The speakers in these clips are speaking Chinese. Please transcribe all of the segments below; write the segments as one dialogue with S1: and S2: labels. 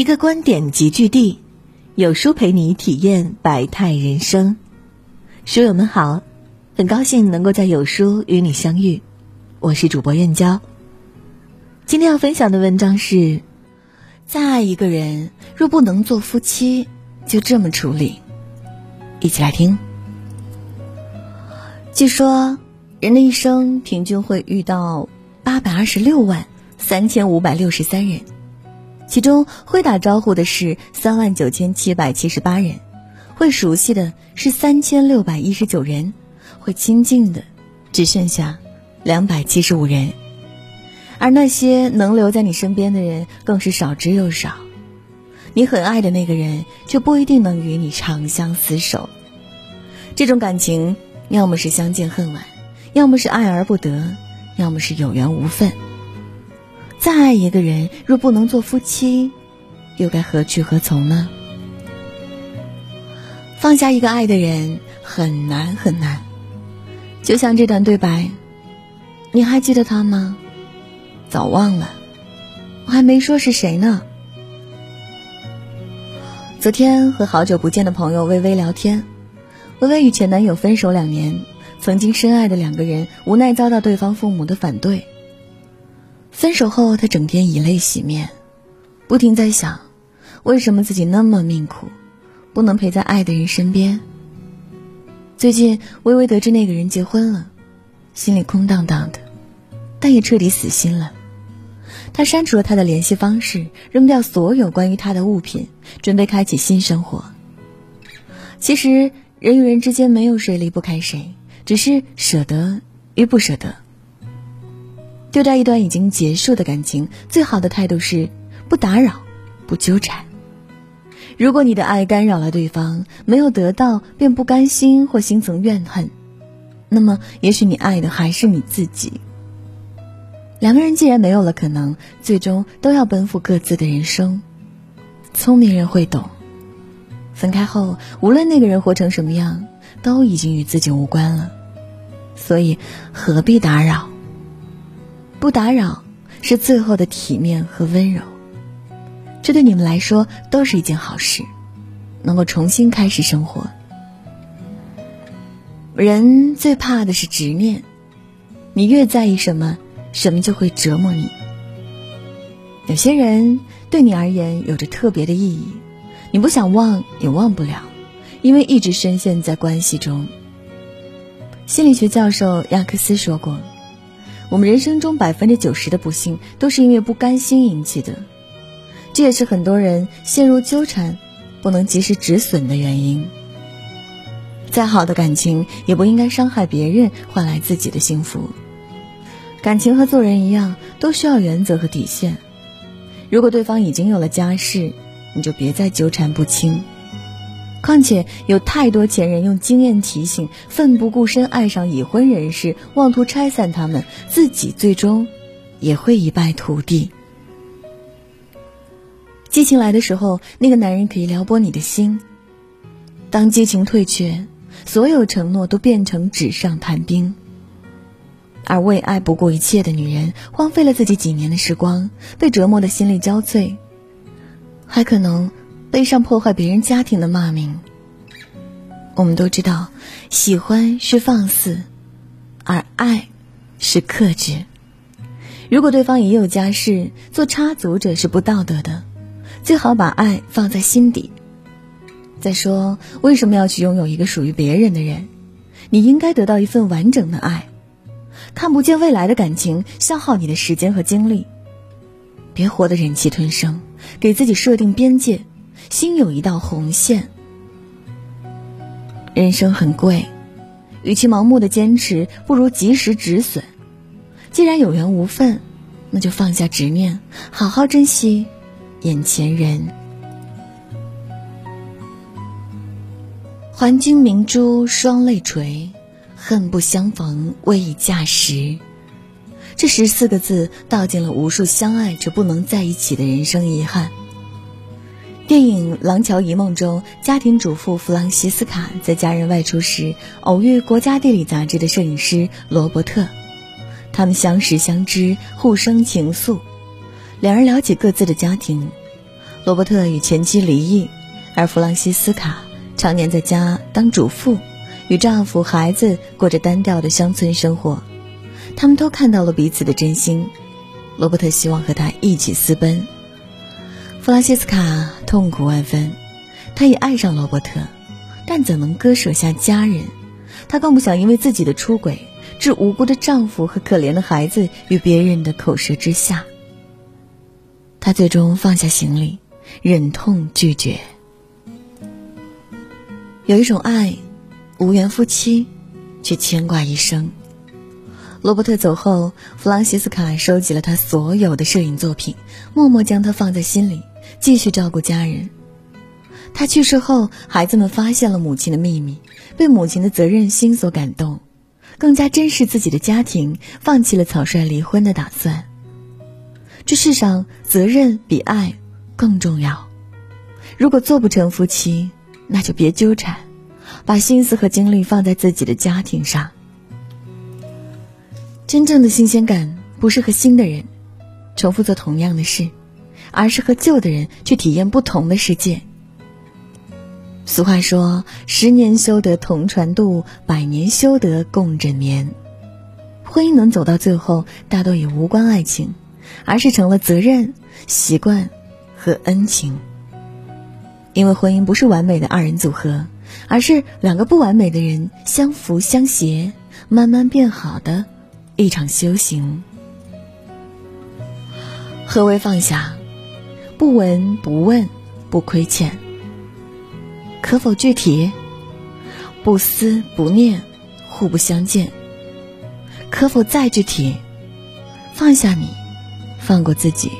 S1: 一个观点集聚地，有书陪你体验百态人生。书友们好，很高兴能够在有书与你相遇，我是主播燕娇。今天要分享的文章是：再爱一个人，若不能做夫妻，就这么处理。一起来听。据说，人的一生平均会遇到八百二十六万三千五百六十三人。其中会打招呼的是三万九千七百七十八人，会熟悉的是三千六百一十九人，会亲近的只剩下两百七十五人，而那些能留在你身边的人更是少之又少。你很爱的那个人，却不一定能与你长相厮守。这种感情，要么是相见恨晚，要么是爱而不得，要么是有缘无分。再爱一个人，若不能做夫妻，又该何去何从呢？放下一个爱的人很难很难，就像这段对白，你还记得他吗？早忘了，我还没说是谁呢。昨天和好久不见的朋友微微聊天，微微与前男友分手两年，曾经深爱的两个人，无奈遭到对方父母的反对。分手后，他整天以泪洗面，不停在想，为什么自己那么命苦，不能陪在爱的人身边。最近，微微得知那个人结婚了，心里空荡荡的，但也彻底死心了。他删除了他的联系方式，扔掉所有关于他的物品，准备开启新生活。其实，人与人之间没有谁离不开谁，只是舍得与不舍得。对待一段已经结束的感情，最好的态度是不打扰、不纠缠。如果你的爱干扰了对方，没有得到便不甘心或心存怨恨，那么也许你爱的还是你自己。两个人既然没有了可能，最终都要奔赴各自的人生。聪明人会懂，分开后无论那个人活成什么样，都已经与自己无关了，所以何必打扰？不打扰是最后的体面和温柔，这对你们来说都是一件好事，能够重新开始生活。人最怕的是执念，你越在意什么，什么就会折磨你。有些人对你而言有着特别的意义，你不想忘也忘不了，因为一直深陷在关系中。心理学教授亚克斯说过。我们人生中百分之九十的不幸都是因为不甘心引起的，这也是很多人陷入纠缠、不能及时止损的原因。再好的感情也不应该伤害别人换来自己的幸福。感情和做人一样，都需要原则和底线。如果对方已经有了家室，你就别再纠缠不清。况且有太多前人用经验提醒，奋不顾身爱上已婚人士，妄图拆散他们，自己最终也会一败涂地。激情来的时候，那个男人可以撩拨你的心；当激情退却，所有承诺都变成纸上谈兵。而为爱不顾一切的女人，荒废了自己几年的时光，被折磨的心力交瘁，还可能。背上破坏别人家庭的骂名。我们都知道，喜欢是放肆，而爱是克制。如果对方已有家室，做插足者是不道德的。最好把爱放在心底。再说，为什么要去拥有一个属于别人的人？你应该得到一份完整的爱。看不见未来的感情，消耗你的时间和精力。别活得忍气吞声，给自己设定边界。心有一道红线，人生很贵，与其盲目的坚持，不如及时止损。既然有缘无分，那就放下执念，好好珍惜眼前人。还君明珠双泪垂，恨不相逢未嫁时。这十四个字道尽了无数相爱却不能在一起的人生遗憾。电影《廊桥遗梦》中，家庭主妇弗朗西斯卡在家人外出时偶遇《国家地理》杂志的摄影师罗伯特，他们相识相知，互生情愫。两人聊起各自的家庭，罗伯特与前妻离异，而弗朗西斯卡常年在家当主妇，与丈夫、孩子过着单调的乡村生活。他们都看到了彼此的真心。罗伯特希望和他一起私奔，弗朗西斯卡痛苦万分。她也爱上罗伯特，但怎能割舍下家人？她更不想因为自己的出轨，置无辜的丈夫和可怜的孩子于别人的口舌之下。她最终放下行李，忍痛拒绝。有一种爱，无缘夫妻，却牵挂一生。罗伯特走后，弗朗西斯卡收集了他所有的摄影作品，默默将它放在心里，继续照顾家人。他去世后，孩子们发现了母亲的秘密，被母亲的责任心所感动，更加珍视自己的家庭，放弃了草率离婚的打算。这世上，责任比爱更重要。如果做不成夫妻，那就别纠缠，把心思和精力放在自己的家庭上。真正的新鲜感不是和新的人重复做同样的事，而是和旧的人去体验不同的世界。俗话说：“十年修得同船渡，百年修得共枕眠。”婚姻能走到最后，大多也无关爱情，而是成了责任、习惯和恩情。因为婚姻不是完美的二人组合，而是两个不完美的人相扶相携，慢慢变好的。一场修行。何为放下？不闻不问，不亏欠。可否具体？不思不念，互不相见。可否再具体？放下你，放过自己。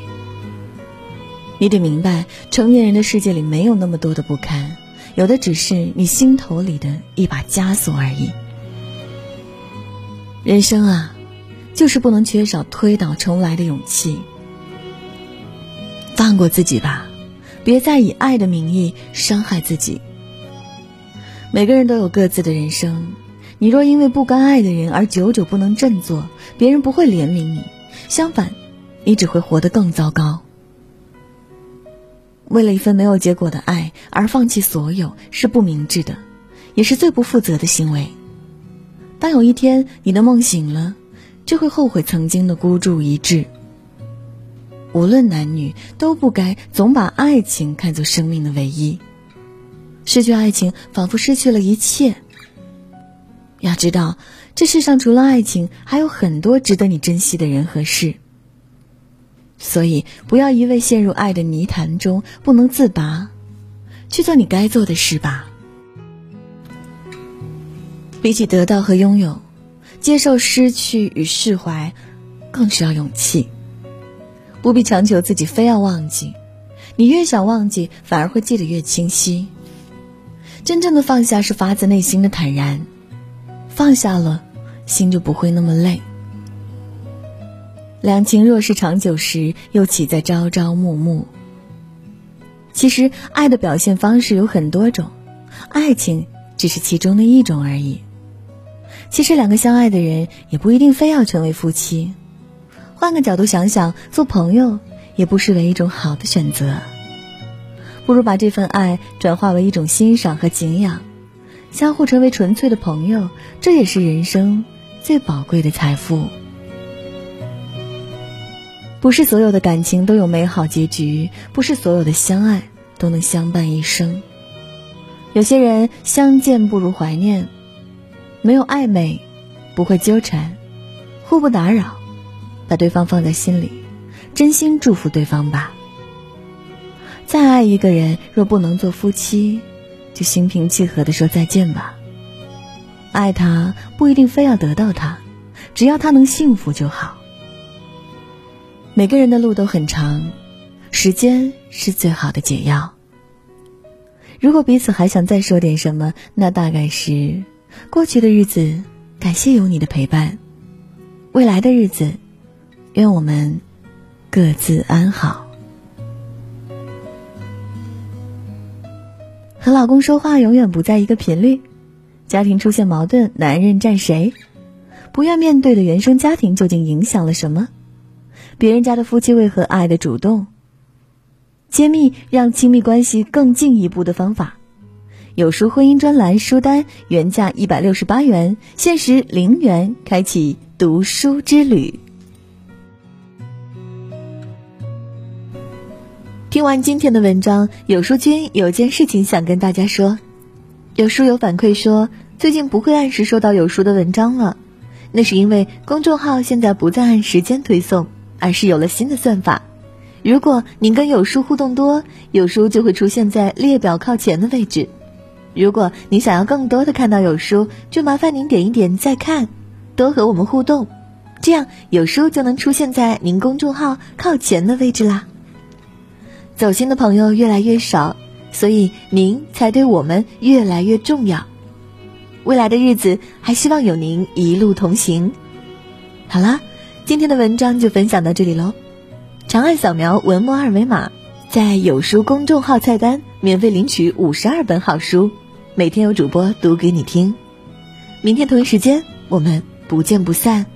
S1: 你得明白，成年人的世界里没有那么多的不堪，有的只是你心头里的一把枷锁而已。人生啊！就是不能缺少推倒重来的勇气。放过自己吧，别再以爱的名义伤害自己。每个人都有各自的人生，你若因为不甘爱的人而久久不能振作，别人不会怜悯你，相反，你只会活得更糟糕。为了一份没有结果的爱而放弃所有，是不明智的，也是最不负责的行为。当有一天你的梦醒了。就会后悔曾经的孤注一掷。无论男女，都不该总把爱情看作生命的唯一。失去爱情，仿佛失去了一切。要知道，这世上除了爱情，还有很多值得你珍惜的人和事。所以，不要一味陷入爱的泥潭中不能自拔，去做你该做的事吧。比起得到和拥有。接受失去与释怀，更需要勇气。不必强求自己非要忘记，你越想忘记，反而会记得越清晰。真正的放下是发自内心的坦然，放下了，心就不会那么累。两情若是长久时，又岂在朝朝暮暮？其实，爱的表现方式有很多种，爱情只是其中的一种而已。其实，两个相爱的人也不一定非要成为夫妻。换个角度想想，做朋友也不失为一种好的选择。不如把这份爱转化为一种欣赏和敬仰，相互成为纯粹的朋友，这也是人生最宝贵的财富。不是所有的感情都有美好结局，不是所有的相爱都能相伴一生。有些人相见不如怀念。没有暧昧，不会纠缠，互不打扰，把对方放在心里，真心祝福对方吧。再爱一个人，若不能做夫妻，就心平气和的说再见吧。爱他不一定非要得到他，只要他能幸福就好。每个人的路都很长，时间是最好的解药。如果彼此还想再说点什么，那大概是。过去的日子，感谢有你的陪伴；未来的日子，愿我们各自安好。和老公说话永远不在一个频率，家庭出现矛盾，男人占谁？不愿面对的原生家庭究竟影响了什么？别人家的夫妻为何爱的主动？揭秘让亲密关系更进一步的方法。有书婚姻专栏书单原价一百六十八元，限时零元，开启读书之旅。听完今天的文章，有书君有件事情想跟大家说。有书有反馈说，最近不会按时收到有书的文章了，那是因为公众号现在不再按时间推送，而是有了新的算法。如果您跟有书互动多，有书就会出现在列表靠前的位置。如果你想要更多的看到有书，就麻烦您点一点再看，多和我们互动，这样有书就能出现在您公众号靠前的位置啦。走心的朋友越来越少，所以您才对我们越来越重要。未来的日子还希望有您一路同行。好啦，今天的文章就分享到这里喽。长按扫描文末二维码，在有书公众号菜单免费领取五十二本好书。每天有主播读给你听，明天同一时间我们不见不散。